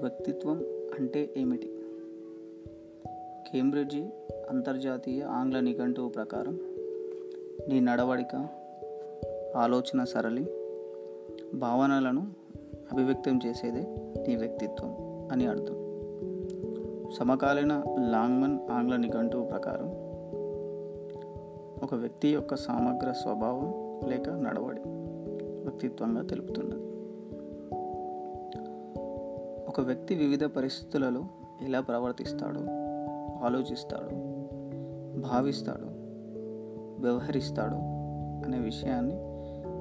వ్యక్తిత్వం అంటే ఏమిటి? కేంబ్రిడ్జి అంతర్జాతీయ ఆంగ్ల నిఘంటువు ప్రకారం నీ నడవడిక ఆలోచన సరళి భావనలను అభివ్యక్తం చేసేదే నీ వ్యక్తిత్వం అని అర్థం. సమకాలీన లాంగ్మన్ ఆంగ్ల నిఘంటువు ప్రకారం ఒక వ్యక్తి యొక్క సమగ్ర స్వభావం లేక నడవడి వ్యక్తిత్వంగా తెలుపుతున్నది. ఒక వ్యక్తి వివిధ పరిస్థితులలో ఎలా ప్రవర్తిస్తాడో ఆలోచిస్తాడో భావిస్తాడో వ్యవహరిస్తాడో అనే విషయాన్ని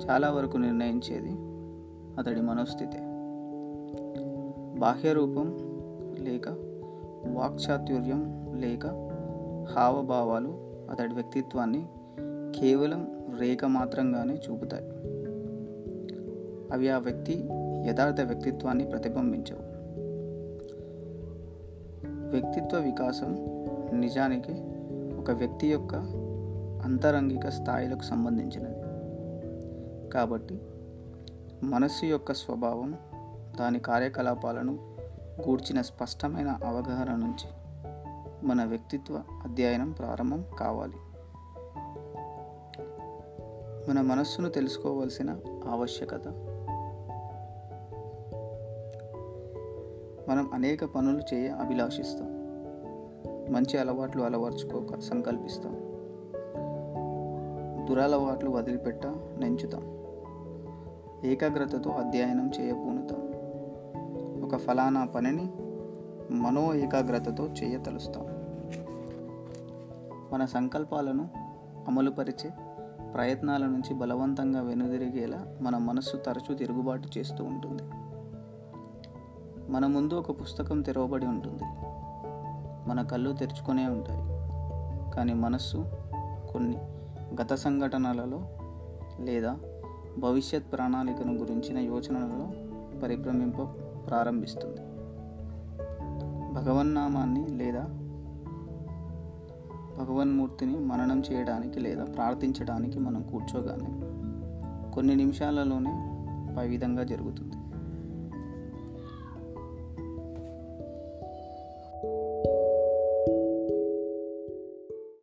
చాలా వరకు నిర్ణయించేది అతడి మనోస్థితే. బాహ్యరూపం లేక వాక్చాతుర్యం లేక హావభావాలు అతడి వ్యక్తిత్వాన్ని కేవలం రేఖ మాత్రంగానే చూపుతాయి. అవి ఆ వ్యక్తి యథార్థ వ్యక్తిత్వాన్ని ప్రతిబింబించవు. వ్యక్తిత్వ వికాసం నిజానికి ఒక వ్యక్తి యొక్క అంతరంగిక స్థాయిలకు సంబంధించినది. కాబట్టి మనస్సు యొక్క స్వభావం దాని కార్యకలాపాలను గూర్చిన స్పష్టమైన అవగాహన నుంచి మన వ్యక్తిత్వ అధ్యయనం ప్రారంభం కావాలి. మన మనస్సును తెలుసుకోవాల్సిన ఆవశ్యకత మనం అనేక పనులు చేయ అభిలాషిస్తాం. మంచి అలవాట్లు అలవర్చుకోక సంకల్పిస్తాం. దురలవాట్లు వదిలిపెట్ట నెంచుతాం. ఏకాగ్రతతో అధ్యయనం చేయపూనుతాం. ఒక ఫలానా పనిని మనో ఏకాగ్రతతో చేయతలుస్తాం. మన సంకల్పాలను అమలుపరిచే ప్రయత్నాల నుంచి బలవంతంగా వెనుదిరిగేలా మన మనస్సు తరచూ తిరుగుబాటు చేస్తూ ఉంటుంది. మన ముందు ఒక పుస్తకం తెరవబడి ఉంటుంది. మన కళ్ళు తెరుచుకునే ఉంటాయి. కానీ మనస్సు కొన్ని గత సంఘటనలలో లేదా భవిష్యత్ ప్రణాళికను గురించిన యోచనలలో పరిభ్రమింప ప్రారంభిస్తుంది. భగవన్నామాన్ని లేదా భగవన్మూర్తిని మననం చేయడానికి లేదా ప్రార్థించడానికి మనం కూర్చోగానే కొన్ని నిమిషాలలోనే పై విధంగా జరుగుతుంది.